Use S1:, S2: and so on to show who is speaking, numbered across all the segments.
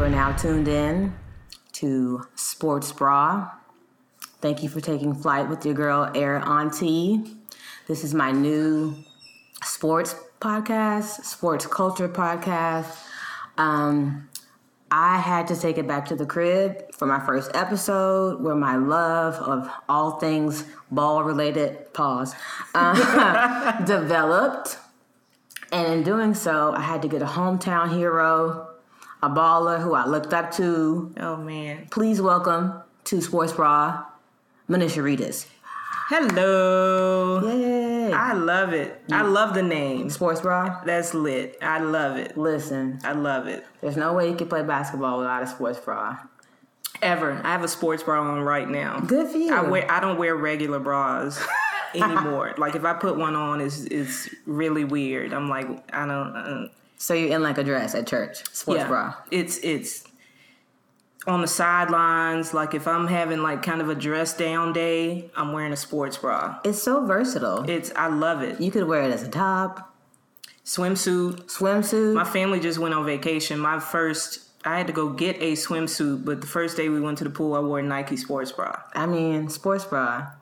S1: You are now tuned in to Sports Bra. Thank you for taking flight with your girl, Air Auntie. This is my new sports podcast, sports culture podcast. Um, I had to take it back to the crib for my first episode where my love of all things ball related, pause, uh, developed. And in doing so, I had to get a hometown hero, a baller who I looked up to.
S2: Oh man.
S1: Please welcome to Sports Bra, Manisha Redus.
S2: Hello.
S1: Yay!
S2: I love it. I love the name.
S1: Sports Bra.
S2: That's lit. I love it.
S1: Listen,
S2: I love it.
S1: there's no way you can play basketball without a sports bra.
S2: Ever. I have a sports bra on right now.
S1: Good for you.
S2: I wear I don't wear regular bras anymore. like if I put one on it's it's really weird. I'm like I don't uh,
S1: So you're in like a dress at church, sports
S2: yeah.
S1: bra.
S2: It's it's on the sidelines. Like if I'm having like kind of a dress down day, I'm wearing a sports bra.
S1: It's so versatile.
S2: It's I love it.
S1: You could wear it as a top,
S2: Swimsuit.
S1: swimsuit.
S2: My family just went on vacation. My first, I had to go get a swimsuit, but the first day we went to the pool, I wore a Nike sports bra.
S1: I mean, sports bra.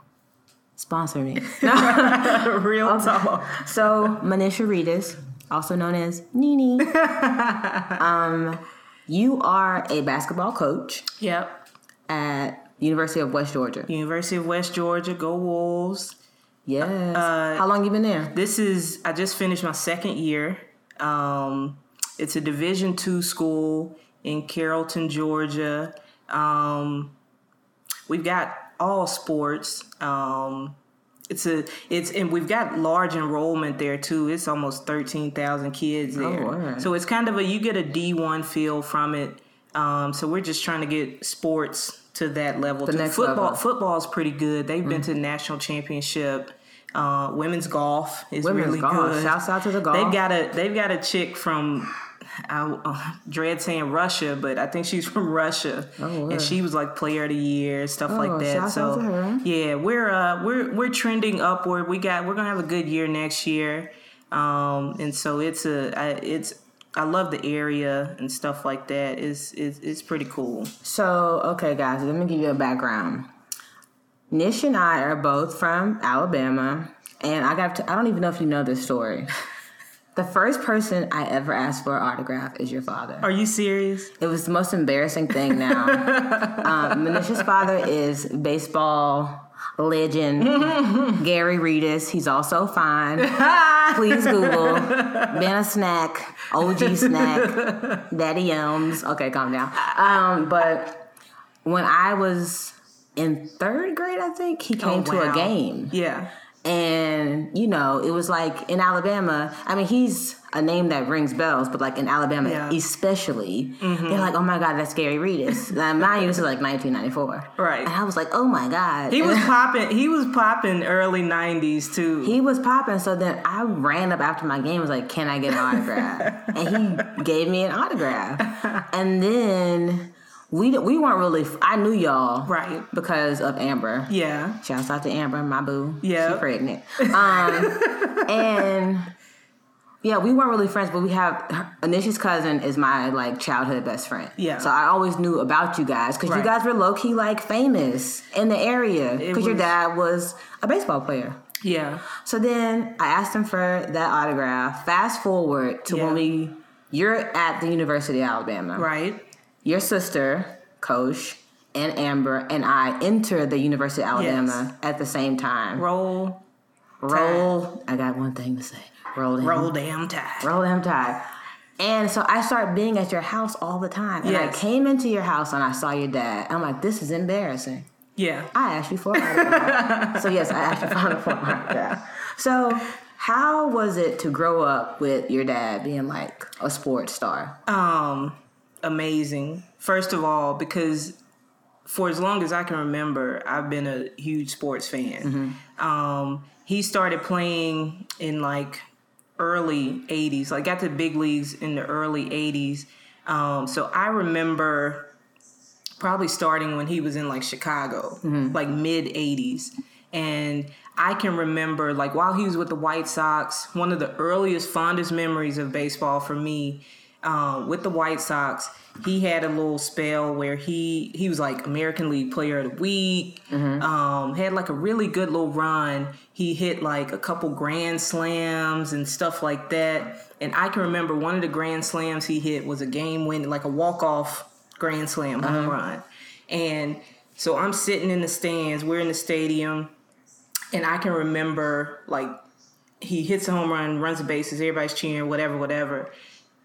S1: Sponsor me.
S2: Real talk.
S1: so Manisha Redus, also known as Nini. um, you are a basketball coach
S2: Yep.
S1: at University of West Georgia.
S2: University of West Georgia, go Wolves.
S1: Yes.
S2: Uh,
S1: How long you been there?
S2: This is, I just finished my second year. Um, it's a Division two school in Carrollton, Georgia. Um, we've got all sports. Um, it's a it's and we've got large enrollment there too. It's almost thirteen thousand kids there.
S1: word.
S2: so it's kind of a you get a D one feel from it. Um, so we're just trying to get sports to that level.
S1: The
S2: too.
S1: next
S2: football
S1: level. Mm.
S2: football's pretty good. They've been to the national championship. Uh, women's golf is
S1: Women's
S2: really
S1: golf.
S2: good.
S1: Shouts out to the golf.
S2: They've got a they've got a chick from I uh, dread saying Russia, but I think she's from Russia,
S1: Oh,
S2: and she was like player of the year, stuff
S1: Oh,
S2: like that. so
S1: out to her.
S2: yeah, we're uh we're we're trending upward. We got we're gonna have a good year next year, um, and so it's a I, it's I love the area and stuff like that. It's it's, it's pretty cool.
S1: So, okay, guys, let me give you a background. Nish and I are both from Alabama, and I got to, I don't even know if you know this story. The first person I ever asked for an autograph is your father.
S2: Are you serious?
S1: It was the most embarrassing thing now. um, Manisha's father is baseball legend Gary Redus. He's also fine. Please Google been a snack, OG snack, Daddy Elms. Okay, calm down. Um, but when I was in third grade, I think he came to a game
S2: Yeah.
S1: And you know it was like in alabama i mean he's a name that rings bells but like in alabama
S2: Yeah. Mm-hmm.
S1: especially they're like oh my god that's gary redus now mind you this is like 1994
S2: Right.
S1: and i was like oh my god
S2: He
S1: And
S2: was popping. He was popping early '90s too.
S1: he was popping so then i ran up after my game was like can i get an autograph and he gave me an autograph and then we we weren't really i knew y'all
S2: Right.
S1: because of amber
S2: yeah.
S1: Shouts out to Amber, my boo.
S2: Yeah.
S1: She pregnant. Um, and yeah, we weren't really friends, but we have Anisha's cousin is my like childhood best friend.
S2: Yeah.
S1: So I always knew about you guys because you guys were low key like famous in the area because your dad was a baseball player.
S2: Yeah.
S1: So then I asked him for that autograph. Fast forward to
S2: Yeah.
S1: when we you're at the University of Alabama
S2: Right.
S1: Your sister, Coach, and Amber, and I enter the University of Alabama at the same time.
S2: Roll.
S1: Roll. I got one thing to say. Roll them.
S2: Roll damn tide.
S1: Roll them tide. And so I started being at your house all the time. And I came into your house and I saw your dad. I'm like, this is embarrassing.
S2: Yeah.
S1: I asked you for autograph. so yes, I asked you for for an autograph. So how was it to grow up with your dad being like a sports star?
S2: Um, amazing. First of all, because for as long as I can remember, I've been a huge sports fan. Um, he started playing in like early 80s, like got to big leagues in the early 80s. Um, so I remember probably starting when he was in like Chicago, like mid 80s. And I can remember, like, while he was with the White Sox, one of the earliest, fondest memories of baseball for me um, with the White Sox. He had a little spell where he he was like American League Player of the Week.
S1: Mm-hmm.
S2: Um, had like a really good little run. He hit like a couple grand slams and stuff like that. And I can remember one of the grand slams he hit was a game win, like a walk off grand slam home
S1: Uh-huh.
S2: run. And so I'm sitting in the stands. We're in the stadium, and I can remember like he hits a home run, runs the bases, everybody's cheering, whatever, whatever.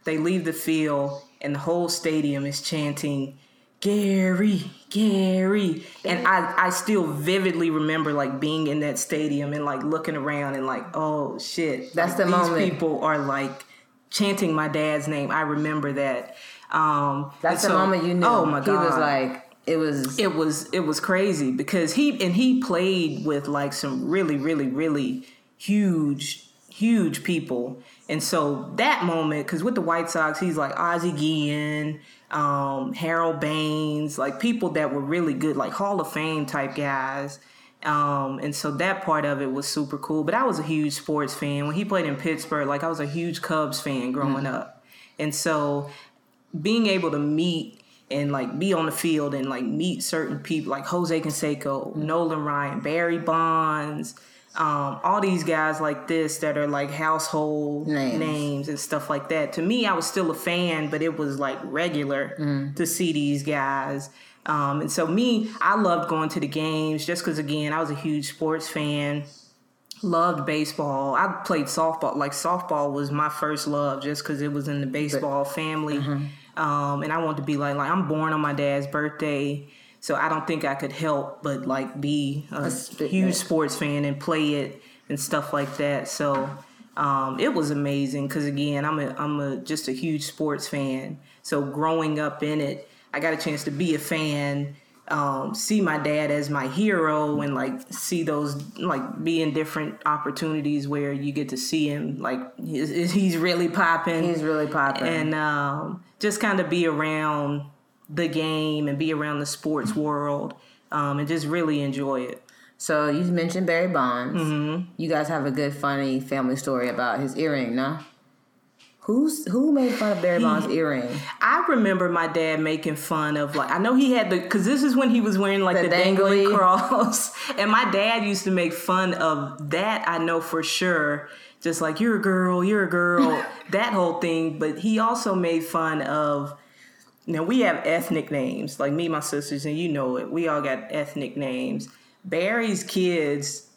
S2: They leave the field, and the whole stadium is chanting, Gary, Gary. And I, I still vividly remember like being in that stadium and like looking around and like, oh shit.
S1: That's
S2: like,
S1: the
S2: these
S1: moment.
S2: people are like chanting my dad's name. I remember that. Um,
S1: That's the
S2: so-
S1: moment you knew.
S2: Oh my god.
S1: He was like, it was.
S2: it was it was crazy because he and he played with like some really really really huge huge people. And so that moment because with the white sox he's like ozzie guillen um, harold baines like people that were really good like hall of fame type guys. Um, and so that part of it was super cool. But i was a huge sports fan. When he played in pittsburgh like i was a huge cubs fan growing up. And so being able to meet and like be on the field and like meet certain people like Jose Canseco, Nolan Ryan, Barry Bonds, um, all these guys like this that are like household
S1: Names.
S2: names. and stuff like that. To me, I was still a fan, but it was like regular to see these guys. Um, and so me, I loved going to the games just because again, I was a huge sports fan loved baseball. I played softball. Like softball was my first love, just because it was in the baseball family. Um, and I wanted to be like, like I'm born on my dad's birthday, so I don't think I could help but like be a
S1: spit
S2: huge sports fan and play it and stuff like that. So um, it was amazing because again, I'm a I'm a just a huge sports fan. So growing up in it, I got a chance to be a fan um, see my dad as my hero and like see those like be in different opportunities where you get to see him like he's, he's really popping
S1: He's really popping.
S2: and um, just kind of be around the game and be around the sports world um, and just really enjoy it.
S1: so you mentioned Barry Bonds.
S2: Mm-hmm.
S1: You guys have a good, funny family story about his earring, no? Who's who made fun of Barry Bonds' earring?
S2: I remember my dad making fun of like I know he had the because this is when he was wearing like
S1: The
S2: the, dangling
S1: dangly.
S2: cross, and my dad used to make fun of that. I know for sure, just like you're a girl, you're a girl, that whole thing. But he also made fun of. Now we have ethnic names, like me, my sisters, and you know it. We all got ethnic names. Barry's kids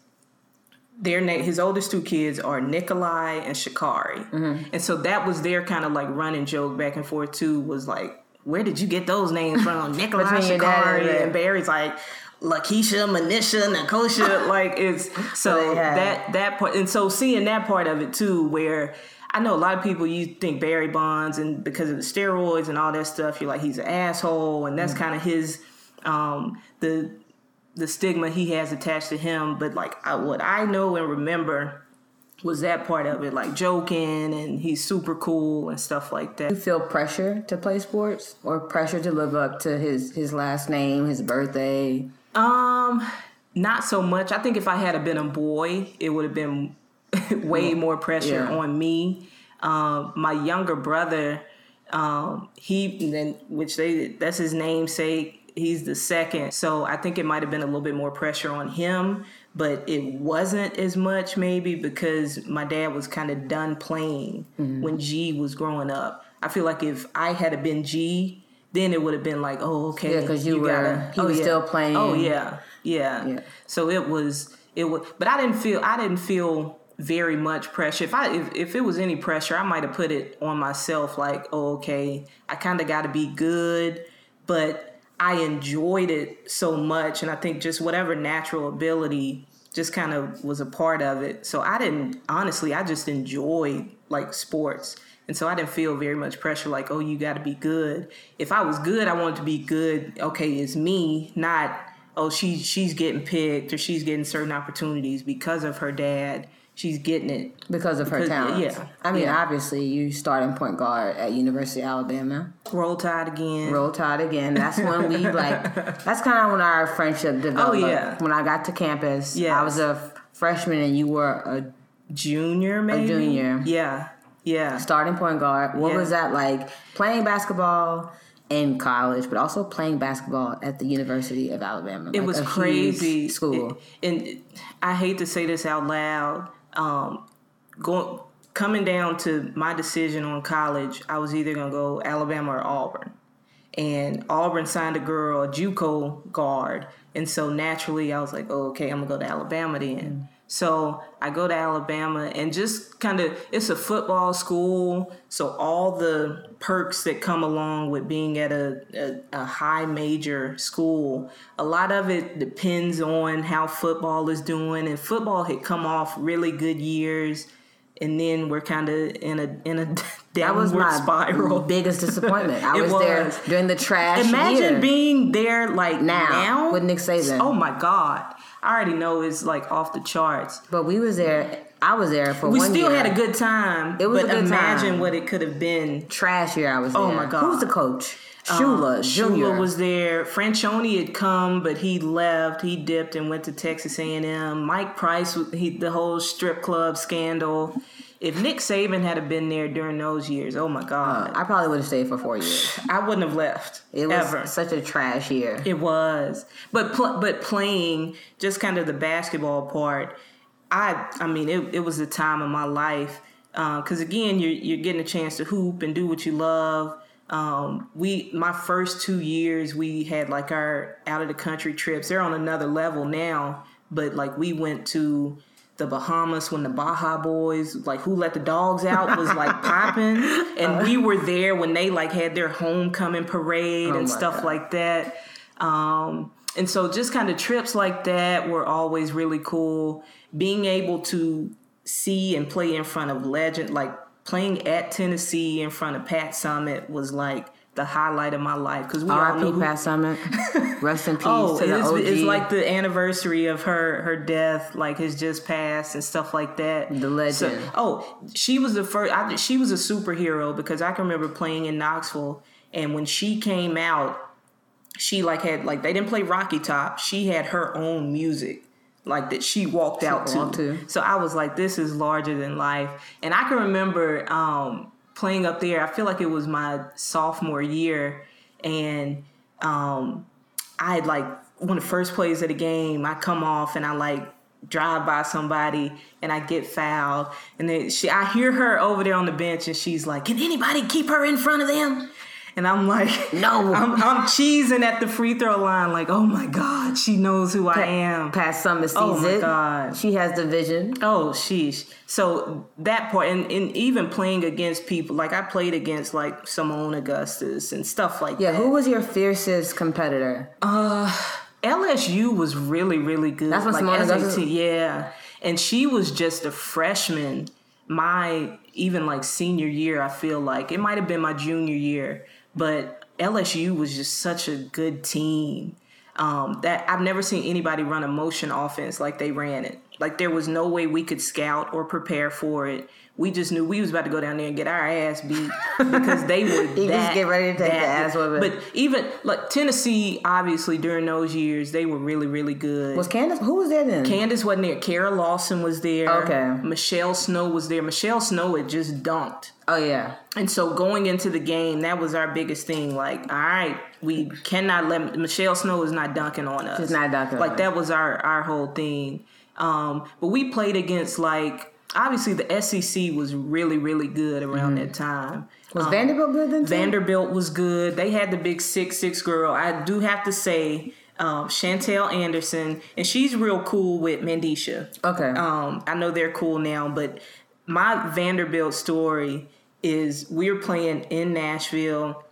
S2: their name his oldest two kids are Nikolai and Shikari.
S1: Mm-hmm.
S2: And so that was their kind of like running joke back and forth too was like, where did you get those names from? Nikolai
S1: dad and
S2: and Barry's like Lakeisha, Manisha, Nakosha, like it's so
S1: had-
S2: that that part and so seeing that part of it too where I know a lot of people you think Barry Bonds and because of the steroids and all that stuff, you're like he's an asshole and that's kind of his um the the stigma he has attached to him. But like I, what I know and remember was that part of it, like joking and he's super cool and stuff like that.
S1: you
S2: that.
S1: feel pressure to play sports or pressure to live up to his his last name, his birthday?
S2: Um, not so much. I think if I had been a boy, it would have been way more pressure
S1: Yeah.
S2: on me. Um, my younger brother, um, he then which they that's his namesake. He's the second, so I think it might have been a little bit more pressure on him, but it wasn't as much maybe because my dad was kind of done playing
S1: Mm-hmm.
S2: when G was growing up. I feel like if I had been G, then it would have been like, oh okay,
S1: Yeah, 'cause you were- he was still playing.
S2: Oh yeah, yeah,
S1: Yeah.
S2: So it was it was, but I didn't feel I didn't feel very much pressure. If I if, if it was any pressure, I might have put it on myself. Like, oh, okay, I kind of got to be good, but I enjoyed it so much, and I think just whatever natural ability just kind of was a part of it. So I didn't honestly, I just enjoyed like sports. And so I didn't feel very much pressure like, oh, you got to be good. If I was good, I wanted to be good. Okay, it's me, not oh, she she's getting picked or she's getting certain opportunities because of her dad. She's getting it.
S1: Because of her
S2: Because-
S1: talent.
S2: yeah,
S1: I mean,
S2: yeah.
S1: obviously, you starting point guard at University of Alabama.
S2: Roll Tide again.
S1: Roll Tide again. That's when we like. That's kind of when our friendship oh, developed.
S2: Oh, yeah.
S1: When I got to campus,
S2: Yes.
S1: I was a freshman and you were a
S2: Junior, maybe.
S1: junior.
S2: Yeah, Yeah.
S1: Starting point guard. What
S2: Yeah.
S1: was that like? Playing basketball in college, but also playing basketball at the University of Alabama.
S2: it
S1: like
S2: was
S1: a
S2: crazy
S1: school.
S2: It- and I hate to say this out loud. Um, going coming down to my decision on college, I was either gonna go Alabama or Auburn. And Auburn signed a girl, a JUCO guard, and so naturally I was like, oh, okay, I'm gonna go to Alabama then. So I go to Alabama and just kind of it's a football school, so all the perks that come along with being at a, a, a high major school, a lot of it depends on how football is doing. And football had come off really good years, and then we're kind of in a in a
S1: that was
S2: downward
S1: my
S2: spiral.
S1: biggest disappointment. I
S2: It
S1: was, there during the trash
S2: Imagine
S1: year.
S2: being there like
S1: Now,
S2: now,
S1: with Nick Saban.
S2: Oh my god! I already know it's like off the charts.
S1: but we was there. I was there for
S2: We still
S1: year.
S2: had a good time.
S1: It was
S2: but
S1: a good
S2: imagine
S1: time.
S2: what it could have been.
S1: trash year. I was there.
S2: Oh my God.
S1: Who's the coach? Shula
S2: Um,
S1: Junior.
S2: Shula was there. Franchione had come, but he left. He dipped and went to Texas A&M. Mike Price, he, the whole strip club scandal. If Nick Saban had have been there during those years, oh my God,
S1: I probably would have stayed for four years.
S2: I wouldn't have left
S1: It was
S2: ever.
S1: such a trash year.
S2: It was, but pl- but playing just kind of the basketball part. I I mean, it, it was the time of my life because again, you're you're getting a chance to hoop and do what you love. Um, we my first two years we had like our out of the country trips. They're on another level now, but like we went to the Bahamas when the Baja Boys, like Who Let the Dogs Out, was like popping, and we were there when they like had their homecoming parade
S1: Oh
S2: and stuff
S1: God.
S2: like that. Um, and so just kind of trips like that were always really cool. Being able to see and play in front of legend, like playing at Tennessee in front of Pat Summitt was like the highlight of my life because we all know who,
S1: Pat Summitt. Rest in peace
S2: Oh,
S1: to the
S2: it's,
S1: OG.
S2: it's like the anniversary of her her death, like has just passed and stuff like that.
S1: The legend.
S2: So- oh, she was the first. I, she was a superhero because I can remember playing in Knoxville, and when she came out, she like had like they didn't play Rocky Top. She had her own music. Like that, she walked out
S1: walked
S2: to.
S1: to.
S2: So I was like, "This is larger than life." And I can remember um, playing up there. I feel like it was my sophomore year, and um, I had like one of the first plays of the game. I come off and I like drive by somebody and I get fouled, and then she, I hear her over there on the bench, and she's like, "Can anybody keep her in front of them?" And I'm like,
S1: No.
S2: I'm, I'm cheesing at the free throw line, like, "Oh my god, she knows who I am."
S1: Pat Summitt sees
S2: Oh my
S1: it.
S2: God.
S1: She has the vision.
S2: Oh, sheesh. So that part, and, and even playing against people, like I played against like Seimone Augustus and stuff like
S1: Yeah,
S2: that.
S1: Yeah, who was your fiercest competitor?
S2: Uh, LSU was really, really good.
S1: That's what
S2: like Seimone
S1: Augustus-
S2: yeah. And she was just a freshman. My even like senior year, I feel like it might have been my junior year, but LSU was just such a good team. Um, that I've never seen anybody run a motion offense like they ran it. Like there was no way we could scout or prepare for it. We just knew we was about to go down there and get our ass beat because they were
S1: You just get ready to take the ass whooping.
S2: But even like Tennessee, obviously during those years, they were really, really good.
S1: Was Candace? Who was there then?
S2: Candace wasn't there. Kara Lawson was there.
S1: Okay.
S2: Michelle Snow was there. Michelle Snow had just dunked.
S1: oh yeah.
S2: And so going into the game, that was our biggest thing. Like, all right, we cannot let Michelle Snow is not dunking on us.
S1: She's not dunking on
S2: Like that was our our whole thing. Um, but we played against like obviously the SEC was really really good around
S1: Mm-hmm.
S2: that time.
S1: Was Vanderbilt good then? Too?
S2: Vanderbilt was good. They had the big six six girl. I do have to say, um, Chantelle Anderson, and she's real cool with Mandisha.
S1: okay.
S2: Um, I know they're cool now, but my Vanderbilt story is we're playing in Nashville.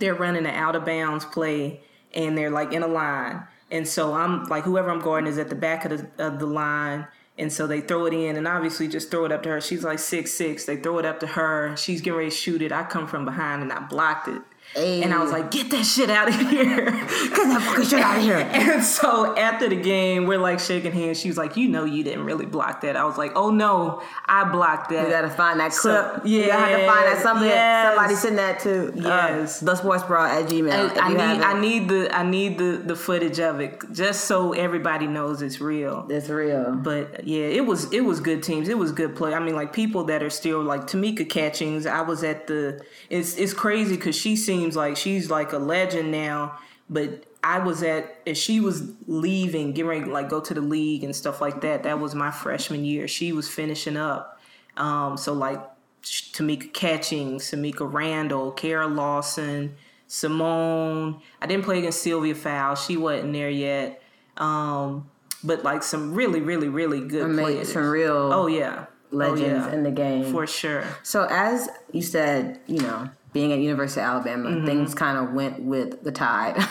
S2: They're running an out of bounds play, and they're like in a line. And so I'm like, whoever I'm guarding is at the back of the, of the line. And so they throw it in and obviously just throw it up to her. She's like six six. They throw it up to her. She's getting ready to shoot it. I come from behind and I blocked it. And I was like, get that shit out of here.
S1: Get that fucking shit out of here.
S2: And so after the game, we're like shaking hands. She was like, you know, you didn't really block that. I was like, oh no, I blocked that.
S1: You gotta find that clip.
S2: So,
S1: you gotta find that something.
S2: yes.
S1: Somebody send that to
S2: Yes.
S1: uh, the sports bra at Gmail.
S2: I, need. I need the I need the the footage of it just so everybody knows it's real.
S1: It's real.
S2: But yeah, it was it was good teams. It was good play. I mean, like people that are still like Tamika Catchings. I was at the. It's it's crazy because she seems like she's like a legend now. But I was at as she was leaving, getting ready to like go to the league and stuff like that. That was my freshman year. She was finishing up. Um, so like Tamika Catchings, Semeka Randall, Kara Lawson, Seimone. I didn't play against Sylvia Fowles. She wasn't there yet. Um, but like some really, really, really good players.
S1: some real
S2: Oh yeah,
S1: legends
S2: oh, yeah.
S1: in the game.
S2: for sure.
S1: So as you said, you know, being at University of Alabama,
S2: Mm-hmm.
S1: things kind of went with the tide.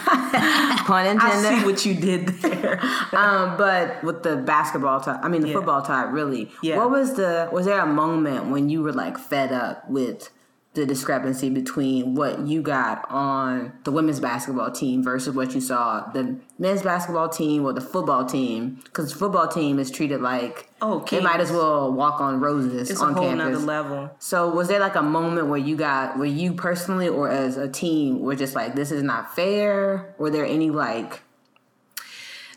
S1: Pun intended.
S2: I see what you did there.
S1: um, but with the basketball tide, I mean the
S2: Yeah.
S1: football tide, really.
S2: Yeah.
S1: What was the? Was there a moment when you were like fed up with the discrepancy between what you got on the women's basketball team versus what you saw the men's basketball team or the football team? Because football team is treated like
S2: Oh,
S1: they might as well walk on roses
S2: It's
S1: on
S2: a whole
S1: campus.
S2: level.
S1: So was there like a moment where you got where you personally or as a team were just like this is not fair? Were there any like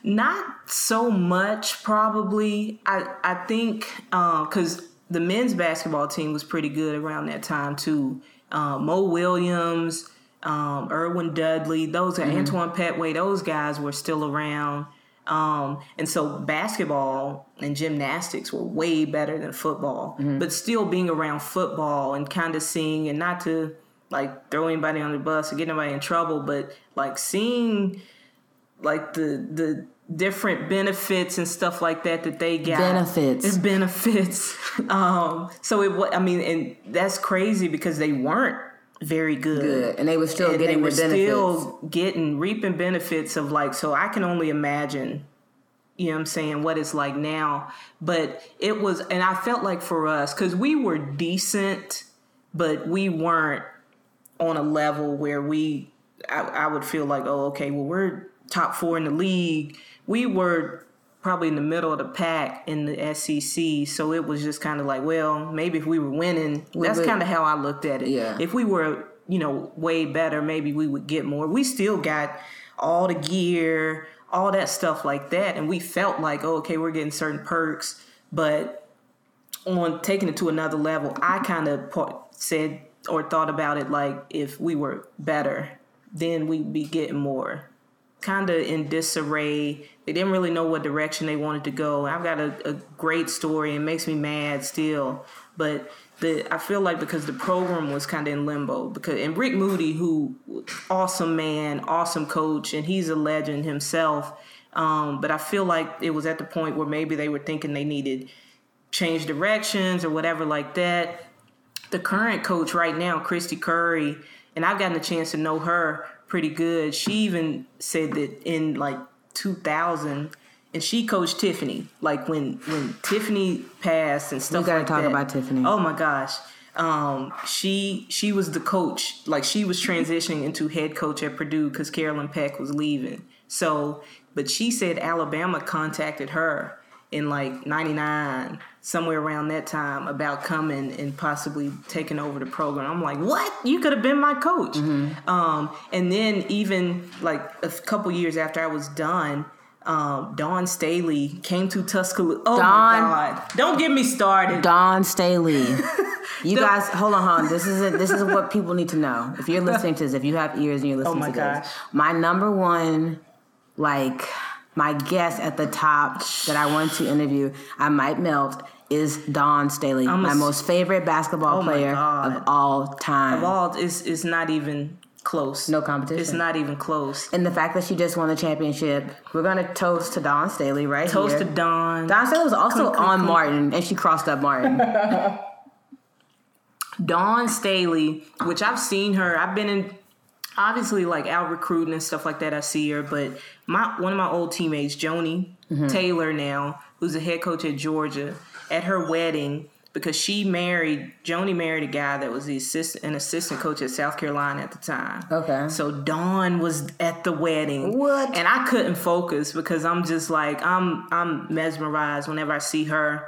S2: Not so much, probably. I I think uh, because the men's basketball team was pretty good around that time too. Uh, Mo Williams, um, Erwin Dudley, those are Antoine Petway. Those guys were still around. Um, and so basketball and gymnastics were way better than football. But still being around football and kind of seeing, and not to like throw anybody on the bus or get anybody in trouble, but like seeing like the the different benefits and stuff like that that they got.
S1: Benefits.
S2: It's benefits. Um so it was i mean and that's crazy because they weren't very good,
S1: good. And they were still
S2: and
S1: getting
S2: they were
S1: the
S2: still getting reaping benefits of like so i can only imagine you know what i'm saying what it's like now. But it was and i felt like for us because we were decent but we weren't on a level where we I, I would feel like oh okay well we're top four in the league we were probably in the middle of the pack in the SEC so it was just kind of like well maybe if we were winning that's kind of how I looked at it
S1: Yeah.
S2: if we were you know way better maybe we would get more we still got all the gear all that stuff like that and we felt like oh, okay we're getting certain perks but on taking it to another level, I kind of said or thought about it like if we were better, then we'd be getting more. Kind of in disarray. They didn't really know what direction they wanted to go. I've got a, a great story. It makes me mad still, but the I feel like because the program was kind of in limbo because and Rick Moody, who awesome man, awesome coach, and he's a legend himself. Um, but I feel like it was at the point where maybe they were thinking they needed change directions or whatever like that. The current coach right now, Kristy Curry, and I've gotten a chance to know her pretty good. She even said that in like 2000, and she coached Tiffany. Like when when Tiffany passed and stuff.
S1: We gotta
S2: like
S1: talk
S2: that.
S1: about Tiffany.
S2: Oh my gosh. Um, she she was the coach. Like she was transitioning into head coach at Purdue because Carolyn Peck was leaving. So, but she said Alabama contacted her in like '99, somewhere around that time, about coming and possibly taking over the program. I'm like, what? You could have been my coach. Um, and then even like a couple years after I was done. Um, Dawn Staley came to Tuscaloosa. Oh
S1: Dawn-
S2: my God! Don't get me started.
S1: Dawn Staley. You guys, hold on, hold on. This is it. This is what people need to know. If you're listening to this, if you have ears and you're listening
S2: Oh my
S1: to this, my number one, like my guest at the top that I want to interview, I might melt, is Dawn Staley,
S2: I'm
S1: my most favorite basketball
S2: Oh
S1: player of all time.
S2: Of all, it's it's not even close.
S1: no competition.
S2: It's not even close.
S1: and the fact that she just won the championship, we're gonna toast to Dawn Staley right
S2: Toast
S1: here.
S2: to Dawn.
S1: Don Staley was also
S2: Come, come,
S1: on
S2: come.
S1: Martin, and she crossed up Martin.
S2: Dawn Staley, which I've seen her. I've been in obviously like out recruiting and stuff like that. I see her, but my one of my old teammates, Joni
S1: Mm-hmm.
S2: Taylor, now who's a head coach at Georgia, at her wedding. because she married Joni married a guy that was the assistant an assistant coach at South Carolina at the time.
S1: Okay.
S2: So Dawn was at the wedding.
S1: What?
S2: And I couldn't focus because I'm just like I'm I'm mesmerized whenever I see her.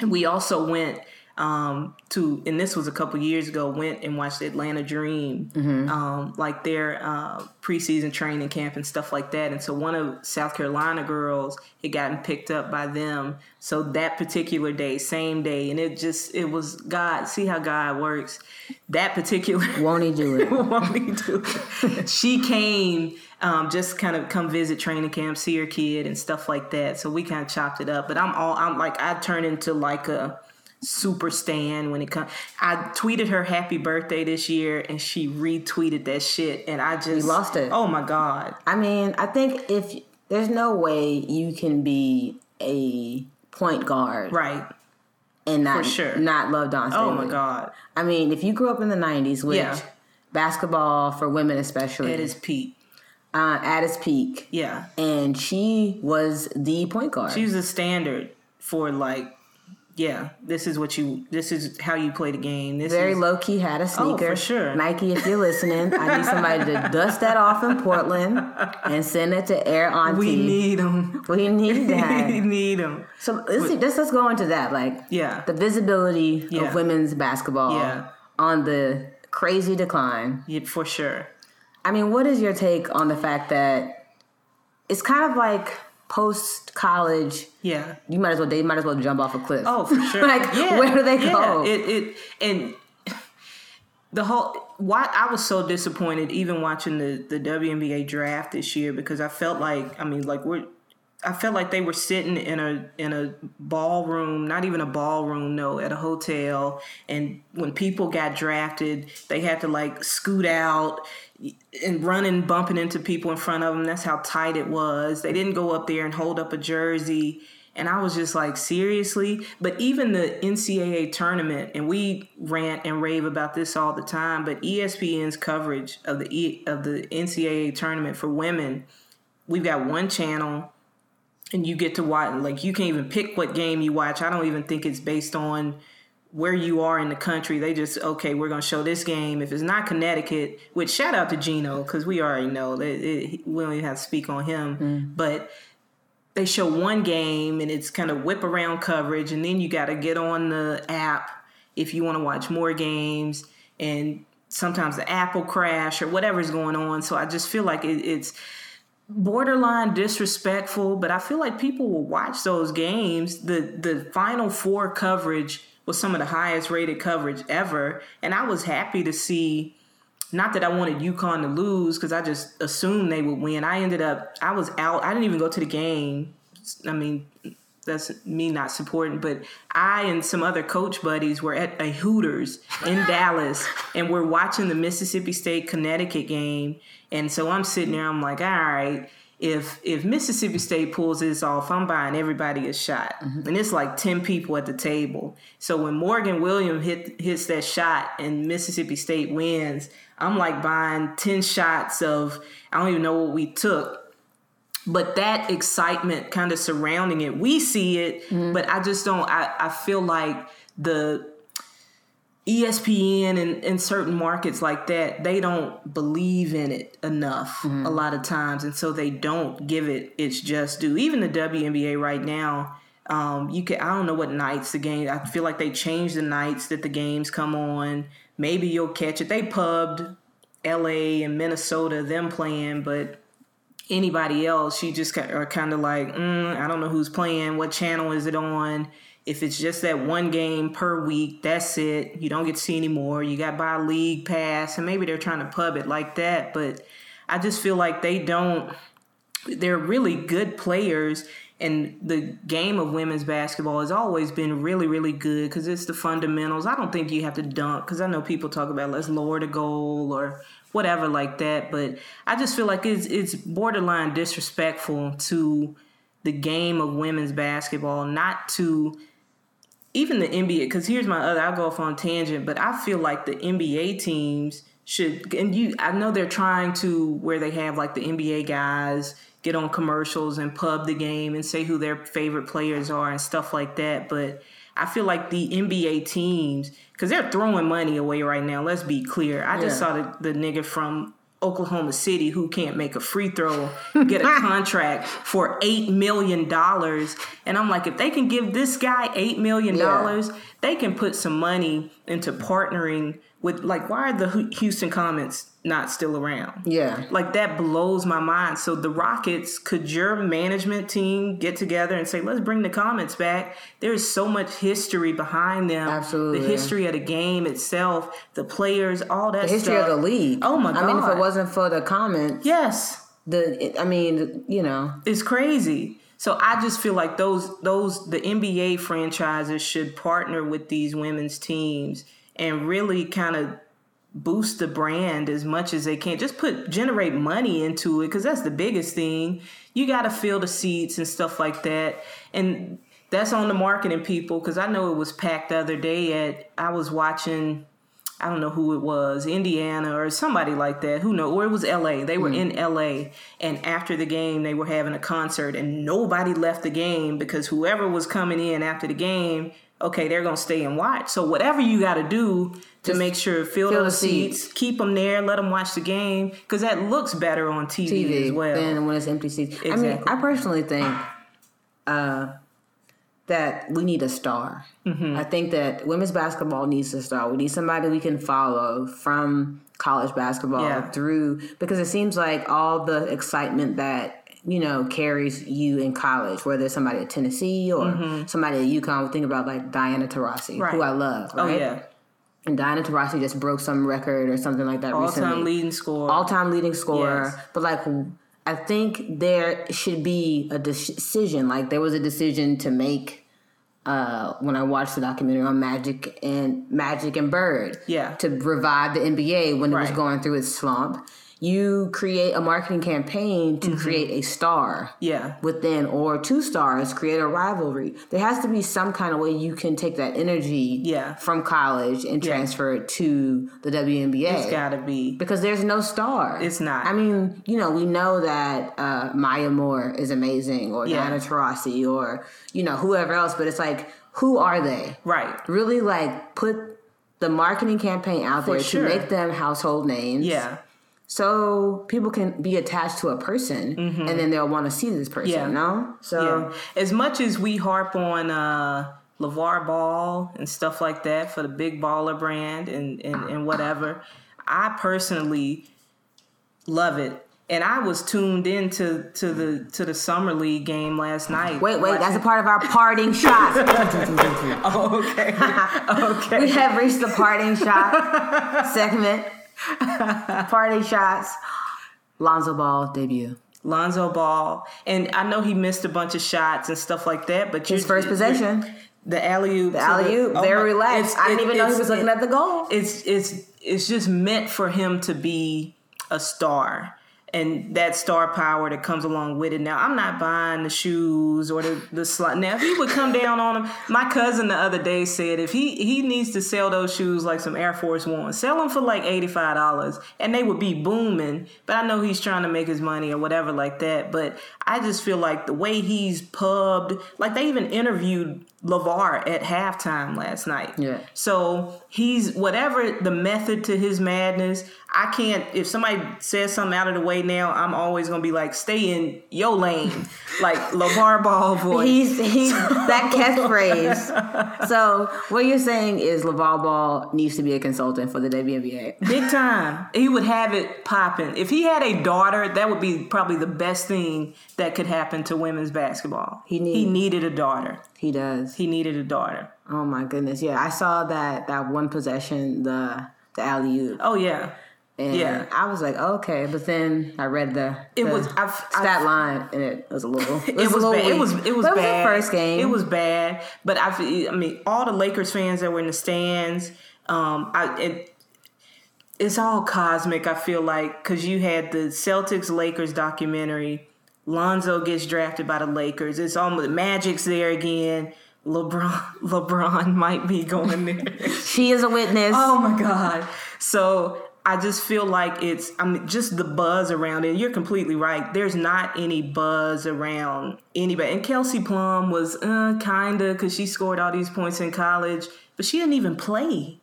S2: And we also went um, to, and this was a couple years ago, went and watched the Atlanta Dream, um, like their uh, preseason training camp and stuff like that. And so one of South Carolina girls had gotten picked up by them. So that particular day, same day, and it just, it was God, see how God works. That particular
S1: Won't he do it?
S2: want me to. she came um, just kind of come visit training camp, see her kid and stuff like that. So we kind of chopped it up. But I'm all I'm like I turn into like a super stan when it comes. I tweeted her happy birthday this year and she retweeted that shit and I just
S1: lost it.
S2: Oh my god.
S1: I mean, I think if there's no way you can be a point guard
S2: Right.
S1: and not
S2: For sure.
S1: not love Dawn
S2: Oh my god.
S1: I mean, if you grew up in the '90s, which
S2: Yeah.
S1: basketball for women especially at
S2: It is peak.
S1: uh, at its peak,
S2: Yeah.
S1: and she was the point guard.
S2: She was a standard for like yeah, this is what you this is how you play the game. This
S1: very
S2: is
S1: low key had a sneaker.
S2: Oh, for sure.
S1: Nike, if you're listening, I need somebody to dust that off in Portland and send it to Air Auntie.
S2: we need them.
S1: we need that.
S2: we need them.
S1: So let's, let's let's go into that. Like
S2: Yeah.
S1: the visibility
S2: Yeah.
S1: of women's basketball
S2: Yeah.
S1: on the crazy decline.
S2: Yeah, for sure.
S1: I mean, what is your take on the fact that it's kind of like post college?
S2: Yeah.
S1: You might as well they might as well jump off a cliff.
S2: Oh, for sure.
S1: like
S2: Yeah,
S1: where do they
S2: yeah.
S1: go?
S2: It it and the whole why I was so disappointed even watching the the WNBA draft this year because I felt like I mean like we're I felt like they were sitting in a in a ballroom, not even a ballroom, no, at a hotel. And when people got drafted, they had to like scoot out and running, bumping into people in front of them. That's how tight it was. They didn't go up there and hold up a jersey. And I was just like, seriously? But even the NCAA tournament, and we rant and rave about this all the time, but ESPN's coverage of the E- of the NCAA tournament for women, we've got one channel and you get to watch like you can't even pick what game you watch. I don't even think it's based on where you are in the country. They just okay, we're gonna show this game. If it's not Connecticut, which shout out to Gino because we already know that it, we don't even have to speak on him, mm. but they show one game and it's kind of whip around coverage, and then you got to get on the app if you want to watch more games, and sometimes the app will crash or whatever's going on. So I just feel like it, it's borderline disrespectful, but I feel like people will watch those games. The the final four coverage was some of the highest rated coverage ever, and I was happy to see. Not that I wanted UConn to lose because I just assumed they would win. I ended up I was out. I didn't even go to the game. I mean, that's me not supporting, but I and some other coach buddies were at a Hooters in Dallas and we're watching the Mississippi State Connecticut game. And so I'm sitting there, I'm like, all right, if if Mississippi State pulls this off, I'm buying everybody a shot. Mm-hmm. And it's like 10 people at the table. So when Morgan Williams hit hits that shot and Mississippi State wins, I'm like buying 10 shots of I don't even know what we took but that excitement kind of surrounding it we see it mm-hmm. but i just don't i, I feel like the espn and, and certain markets like that they don't believe in it enough a lot of times. And so they don't give it its just due. Even the WNBA right now um, you can i don't know what nights the game i feel like they changed the nights that the games come on. Maybe you'll catch it. They pubbed la and minnesota them playing but anybody else, you just are kind of like, mm, I don't know who's playing, what channel is it on. If it's just that one game per week, that's it. You don't get to see any more. You got by league pass, and maybe they're trying to pub it like that. But I just feel like they don't. They're really good players, and the game of women's basketball has always been really, really good because it's the fundamentals. I don't think you have to dunk because I know people talk about let's lower the goal or whatever like that. But I just feel like it's it's borderline disrespectful to the game of women's basketball, not to even the NBA. Because here's my other, I'll go off on tangent, but I feel like the NBA teams should, and you, I know they're trying to where they have like the NBA guys get on commercials and pub the game and say who their favorite players are and stuff like that. But I feel like the NBA teams, because they're throwing money away right now. Let's be clear. I just
S1: Yeah.
S2: saw the, the nigga from Oklahoma City who can't make a free throw get a contract for eight million dollars, and I'm like, if they can give this guy eight million dollars, they can put some money into partnering with. Like, why are the Houston Comets not still around?
S1: Yeah.
S2: Like that blows my mind. So the Rockets, could your management team get together and say, "Let's bring the Comets back"? There's so much history behind them.
S1: Absolutely.
S2: the history of the game itself, the players, all that.
S1: The history
S2: stuff.
S1: of the league.
S2: Oh my god.
S1: I mean, if it wasn't for the Comets,
S2: Yes,
S1: the I mean, you know,
S2: it's crazy. So I just feel like those those the NBA franchises should partner with these women's teams and really kind of boost the brand as much as they can. Just put generate money into it because that's the biggest thing. You got to fill the seats and stuff like that, and that's on the marketing people because I know it was packed the other day at I was watching. I don't know who it was, Indiana or somebody like that. Who know? Or it was LA. They were in LA, and after the game, they were having a concert, and nobody left the game because whoever was coming in after the game, okay, they're gonna stay and watch. So whatever you got to do to make sure fill,
S1: fill
S2: those
S1: the
S2: seats,
S1: seats.
S2: keep them there, let them watch the game, because that looks better on TV,
S1: TV
S2: as well.
S1: than when it's empty seats. I mean, I personally think uh, that we need a star.
S2: Mm-hmm.
S1: I think that women's basketball needs a star. We need somebody we can follow from college basketball
S2: Yeah.
S1: through because it seems like all the excitement that you know carries you in college, whether it's somebody at Tennessee or somebody at UConn. We think about like Diana Taurasi,
S2: Mm-hmm. Right.
S1: who I love.
S2: oh
S1: Right?
S2: yeah,
S1: And Diana Taurasi just broke some record or something like that
S2: all
S1: recently
S2: time leading scorer.
S1: all time leading scorer.
S2: Yes.
S1: But like, I think there should be a decision. Like there was a decision to make uh, when I watched the documentary on Magic and Magic and Bird.
S2: Yeah.
S1: To revive the NBA when it was going through its slump. You create a marketing campaign
S2: Mm-hmm.
S1: to create a star
S2: yeah,
S1: within or two stars create a rivalry there has to be some kind of way you can take that energy
S2: Yeah.
S1: from college and transfer it to the WNBA
S2: it's gotta be.
S1: because there's no star.
S2: It's not.
S1: I mean, you know, we know that uh, Maya Moore is amazing, or
S2: Yeah.
S1: Diana Taurasi, or you know, whoever else. But it's like, who are they?
S2: Right.
S1: Really, like, put the marketing campaign out there
S2: sure.
S1: to make them household names.
S2: Yeah.
S1: So people can be attached to a person, and then they'll want to see this person.
S2: Mm-hmm. Yeah.
S1: No. So
S2: Yeah. As much as we harp on uh, LaVar Ball and stuff like that for the big baller brand and, and, and whatever, I personally love it. And I was tuned into to the to the summer league game last night.
S1: wait, wait, that's a part of our parting shot.
S2: Oh, okay. okay.
S1: we have reached the parting shot segment. Parting shots. Lonzo Ball debut.
S2: Lonzo Ball, and I know he missed a bunch of shots and stuff like that. But
S1: His first possession.
S2: the alley oop,
S1: The alley oop,
S2: oh
S1: very relaxed. I didn't even know he was looking at the goal.
S2: It's it's it's just meant for him to be a star. And that star power that comes along with it. Now, I'm not buying the shoes or the, the slot. Now, if he would come down on him, my cousin the other day said if he, he needs to sell those shoes like some Air Force Ones, sell them for like $85 and they would be booming. But I know he's trying to make his money or whatever like that. But I just feel like the way he's pubbed, like they even interviewed LaVar at halftime last night.
S1: Yeah.
S2: So he's whatever the method to his madness. I can't. If somebody says something out of the way now, I'm always gonna be like, "Stay in your lane," like LaVar Ball voice.
S1: He's he's that catchphrase. So what you're saying is LaVar Ball needs to be a consultant for the WNBA.
S2: Big time. He would have it popping. If he had a daughter, that would be probably the best thing that could happen to women's basketball.
S1: He need-
S2: he needed a daughter.
S1: He does.
S2: He needed a daughter.
S1: Oh my goodness. Yeah, I saw that that one possession, the the alley oop.
S2: Oh yeah.
S1: And
S2: yeah.
S1: I was like, okay, but then I read the,
S2: It
S1: the
S2: was- I've-
S1: stat
S2: I've-
S1: line and it was a little it was,
S2: it
S1: was,
S2: was
S1: a little
S2: bad. It was it was
S1: But
S2: bad.
S1: the first game.
S2: It was bad, but I I mean all the Lakers fans that were in the stands. Um, I it, it's all cosmic. I feel like because you had the Celtics Lakers documentary. Lonzo gets drafted by the Lakers. It's almost Magic's there again. LeBron LeBron might be going there.
S1: she is a witness.
S2: Oh my God. So I just feel like it's I mean just the buzz around it. You're completely right. There's not any buzz around anybody. And Kelsey Plum was uh, kinda because she scored all these points in college, but she didn't even play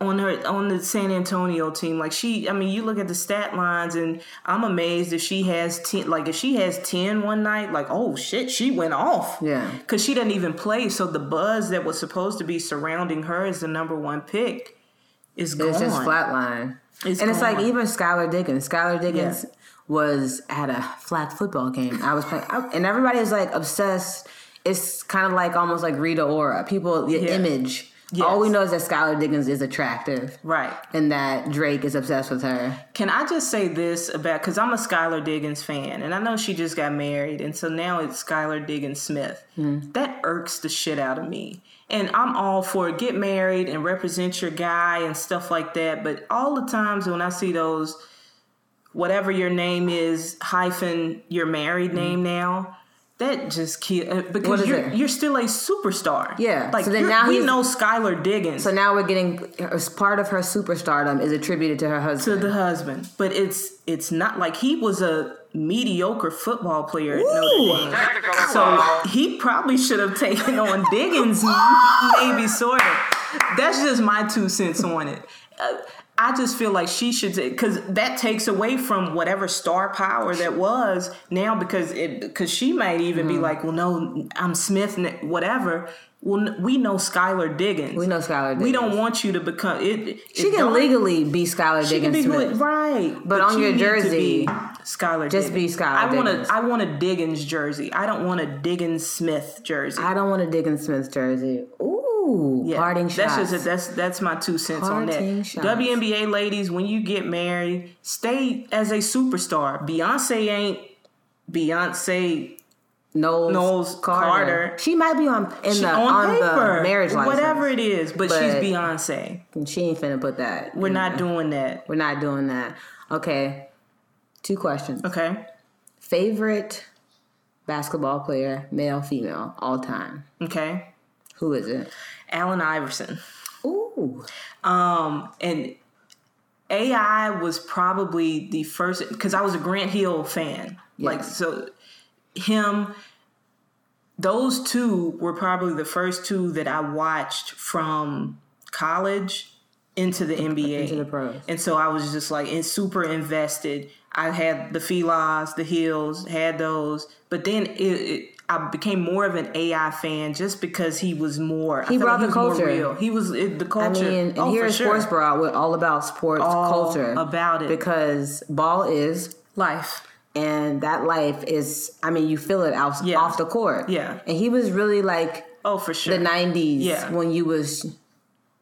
S2: on her on the San Antonio team. Like she, I mean, you look at the stat lines, and I'm amazed if she has ten. Like if she has ten one night, like oh shit, she went off.
S1: Yeah.
S2: because she didn't even play. So the buzz that was supposed to be surrounding her as the number one pick is gone.
S1: It's just flatline.
S2: It's
S1: and it's like even Skylar Diggins. Skylar Diggins was at a flag football game. I was playing, I- and everybody was like obsessed. It's kind of like almost like Rita Ora. People, the
S2: Yeah.
S1: image.
S2: Yes.
S1: All we know is that Skylar Diggins is attractive,
S2: right.
S1: and that Drake is obsessed with her.
S2: Can I just say this about because I'm a Skylar Diggins fan, and I know she just got married, and so now it's Skylar Diggins Smith. Hmm. That irks the shit out of me. And I'm all for it. get married and represent your guy and stuff like that. But all the times when I see those, whatever your name is hyphen your married hmm. name now. That just kill uh, because
S1: is
S2: you're
S1: it?
S2: you're still a superstar.
S1: Yeah,
S2: like
S1: so then now
S2: we know Skylar Diggins.
S1: So now we're getting as part of her superstardom is attributed to her husband.
S2: to the husband, but it's it's not like he was a mediocre football player at Notre Dame. So he probably should have taken on Diggins, maybe sort of. That's just my two cents on it. Uh, I just feel like she should because that takes away from whatever star power that was now because it because she might even
S1: Mm-hmm.
S2: be like, well, no, I'm Smith, whatever. Well, we know Skylar Diggins.
S1: we know Skylar Diggins.
S2: We don't want you to become it.
S1: She can legally be Skylar Diggins
S2: be right?
S1: But on
S2: you
S1: your jersey,
S2: Skylar,
S1: just be Skylar
S2: I want a, I want a Diggins jersey. I don't want a Diggins Smith jersey.
S1: I don't want a Diggins Smith jersey. Ooh,
S2: Yeah,
S1: parting shots.
S2: That's just that's that's my two cents on that.
S1: shots.
S2: WNBA ladies, when you get married, stay as a superstar. Beyonce ain't Beyonce
S1: Knowles,
S2: Knowles
S1: Carter.
S2: Carter.
S1: She might be on in
S2: she-
S1: the
S2: on,
S1: on,
S2: paper,
S1: the marriage license.
S2: whatever it is, but, she's
S1: But-
S2: Beyonce.
S1: She ain't finna put that.
S2: We're not
S1: there.
S2: doing that.
S1: We're not doing that. Okay. Two questions.
S2: Okay.
S1: Favorite basketball player, male, female, all time.
S2: Okay.
S1: Who is it?
S2: Allen Iverson.
S1: Ooh.
S2: Um, and AI was probably the first because I was a Grant Hill fan. Like so, him. Those two were probably the first two that I watched from college into the NBA.
S1: Into the pros.
S2: And so I was just like in super invested. I had the Filas, the Hills, had those, but then it, it, I became more of an AI fan just because he was more.
S1: He brought
S2: like
S1: the
S2: was
S1: culture.
S2: real. He was it, the
S1: I
S2: culture.
S1: mean, and
S2: oh,
S1: here
S2: for sure.
S1: Sports Bra. We're all about sports
S2: All
S1: culture.
S2: about it.
S1: Because ball is
S2: life.
S1: and that life is i mean you feel it off,
S2: Yeah.
S1: off the court
S2: Yeah.
S1: and he was really like
S2: Oh, for sure.
S1: the 90s
S2: Yeah.
S1: when you was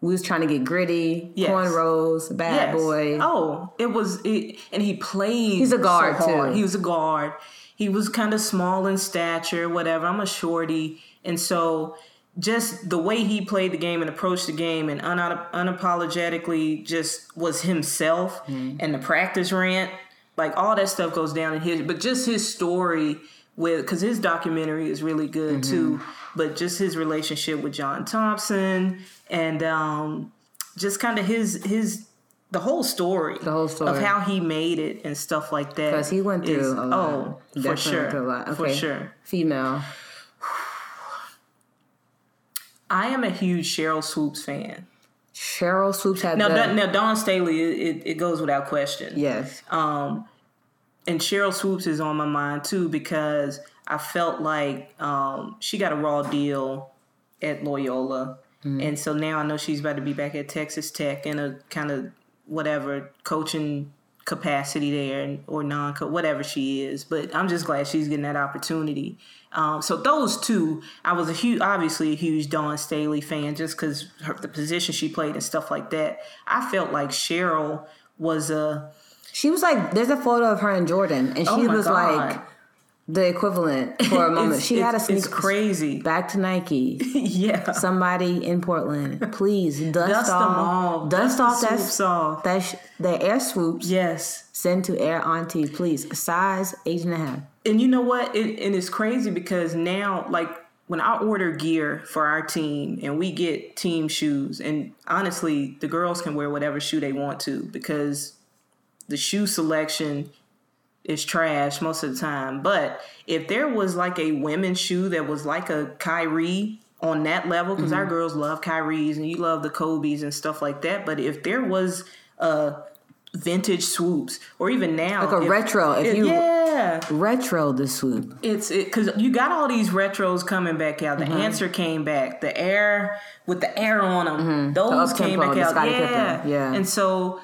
S1: we was trying to get gritty
S2: Yes.
S1: cornrows bad
S2: Yes.
S1: boy
S2: Oh, it was, it, and he played.
S1: He's a guard,
S2: so
S1: too.
S2: He was a guard. He was kind of small in stature, whatever. I'm a shorty, and so just the way he played the game and approached the game and un- unapologetically just was himself,
S1: Mm-hmm.
S2: and the practice rant, like all that stuff goes down in his. But just his story with, because his documentary is really good
S1: Mm-hmm.
S2: too. But just his relationship with John Thompson and um, just kind of his his the whole story,
S1: The whole story.
S2: of how he made it and stuff like that.
S1: because he went through
S2: is-
S1: a lot
S2: Oh, for
S1: Definitely
S2: sure,
S1: a lot.
S2: for
S1: okay
S2: sure.
S1: female
S2: I am a huge Sheryl Swoopes fan.
S1: sheryl swoopes had
S2: Now,
S1: the,
S2: Don- now Dawn Staley, it, it, goes without question.
S1: yes
S2: Um, and Sheryl Swoopes is on my mind too because I felt like um, she got a raw deal at Loyola, and so now I know she's about to be back at Texas Tech in a kind of whatever coaching capacity there or non whatever she is. But I'm just glad she's getting that opportunity. Um, so those two, I was a huge, obviously a huge Dawn Staley fan just because the position she played and stuff like that. I felt like Sheryl was a
S1: she was like there's a photo of her and jordan and she
S2: Oh
S1: was
S2: God.
S1: like the equivalent for a moment she had a sneak
S2: It's crazy.
S1: back to nike
S2: yeah.
S1: somebody in Portland, please dust,
S2: Dust them
S1: off,
S2: off.
S1: dust,
S2: Dust the
S1: off that
S2: swoops off.
S1: that sh- the air swoops.
S2: Yes.
S1: Send to Air Auntie, please. Size eight and a half.
S2: And you know what? It, and it's crazy because now, like, when I order gear for our team and we get team shoes, and honestly, the girls can wear whatever shoe they want to because the shoe selection is trash most of the time. But if there was like a women's shoe that was like a Kyrie on that level, because
S1: Mm-hmm.
S2: our girls love Kyries and you love the Kobe's and stuff like that. But if there was a vintage swoops or even now
S1: Like a
S2: if-
S1: retro, if you-
S2: yeah
S1: Retro the swoop.
S2: it's it because you got all these retros coming back out.
S1: Mm-hmm.
S2: The answer came back. The air with the air on them. Those
S1: The
S2: came back out. Yeah.
S1: Pippen, yeah.
S2: And so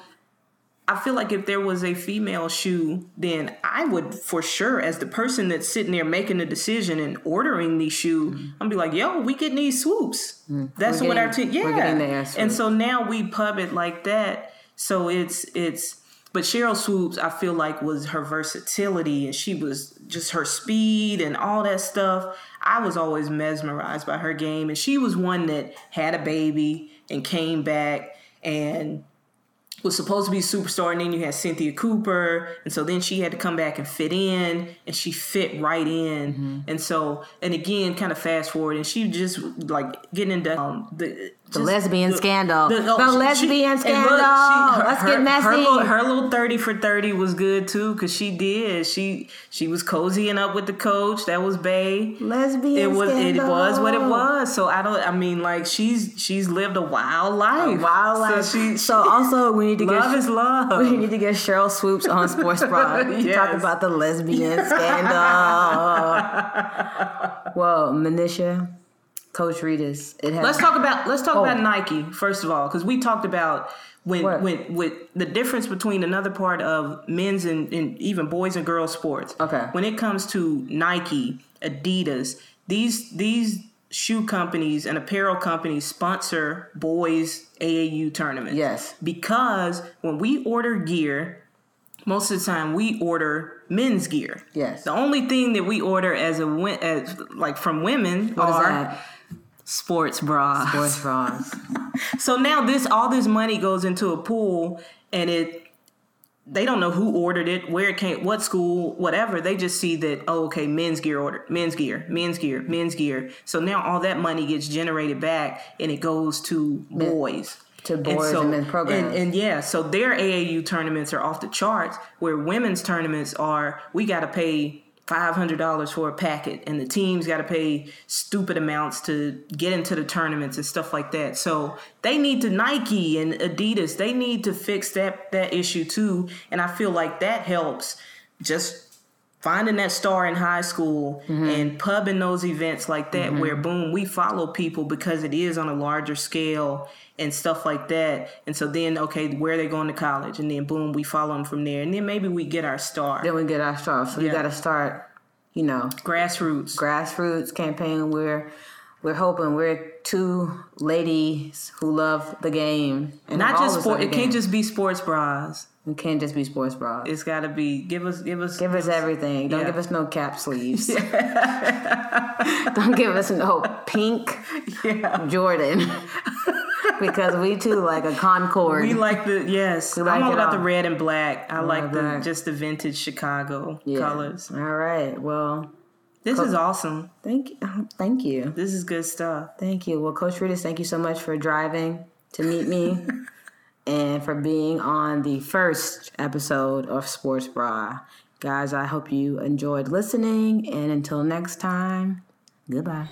S2: I feel like if there was a female shoe, then I would for sure, as the person that's sitting there making the decision and ordering these shoes, I'm be like, yo, we getting these swoops. That's
S1: Mm-hmm. We're
S2: what our team. Yeah. and so now we pub it like that. So it's it's. But Sheryl Swoopes, I feel like was her versatility, and she was just her speed and all that stuff. I was always mesmerized by her game, and she was one that had a baby and came back and was supposed to be a superstar, and then you had Cynthia Cooper, and so then she had to come back and fit in, and she fit right in,
S1: Mm-hmm.
S2: and so and again, kind of fast forward, and she just like getting into um, the
S1: The lesbian
S2: the-
S1: scandal. The,
S2: oh, she-
S1: lesbian
S2: she-
S1: scandal.
S2: look, she- her-
S1: Let's
S2: her-
S1: get messy.
S2: Her little, her little thirty for thirty was good too, because she did. She she was cozying up with the coach. That was Bay.
S1: lesbian
S2: It was
S1: scandal.
S2: it was what it was. So I don't. I mean, like she's she's lived a wild life.
S1: Wild
S2: So
S1: life.
S2: she,
S1: So also we need to get
S2: love
S1: get
S2: is love.
S1: we need to get Sheryl Swoopes on Sports Bra to talk about the lesbian scandal. Whoa, Manisha, Coach Redus. it has
S2: Let's talk about let's talk
S1: Oh.
S2: about Nike first of all, because we talked about when when with the difference between another part of men's and, and even boys and girls sports.
S1: Okay.
S2: When it comes to Nike, Adidas, these these shoe companies and apparel companies sponsor boys AAU tournaments.
S1: Yes.
S2: Because when we order gear, most of the time we order men's gear.
S1: Yes.
S2: The only thing that we order as a as like from women
S1: What is
S2: are
S1: that?
S2: Sports bras.
S1: Sports bras.
S2: So now this all this money goes into a pool and it they don't know who ordered it, where it came, what school, whatever. They just see that oh okay, men's gear ordered, men's gear, men's gear, men's gear. So now all that money gets generated back and it goes to boys.
S1: to boys and men's programs.
S2: And, and yeah, so their AAU tournaments are off the charts. Where women's tournaments are, we got to pay five hundred dollars for a packet, and the teams got to pay stupid amounts to get into the tournaments and stuff like that. So they need to Nike and Adidas. They need to fix that that issue too. And I feel like that helps just finding that star in high school
S1: Mm-hmm.
S2: and pubbing those events like that where boom we follow people because it is on a larger scale and stuff like that. And so then okay where are they going to college? And then boom we follow them from there. And then maybe we get our star.
S1: Then we get our star. So we got to start, you know,
S2: grassroots.
S1: Grassroots campaign. We're we're hoping we're two ladies who love the game and
S2: not just sport. it
S1: the
S2: can't just be sports bras
S1: It can't just be sports bras.
S2: it's got to be give us give us
S1: Give us everything. Don't
S2: Yeah.
S1: give us no cap sleeves. Don't give us no pink Jordan. because we too like a Concord.
S2: we like the yes
S1: like
S2: i'm all about the red and black i like the just the vintage chicago
S1: Yeah.
S2: colors
S1: All right. Well,
S2: this is awesome
S1: thank you. Uh-huh. Thank you.
S2: this is good stuff
S1: Thank you. Well, Coach Redus, thank you so much for driving to meet me and for being on the first episode of Sports Bra. Guys, I hope you enjoyed listening. And until next time, goodbye.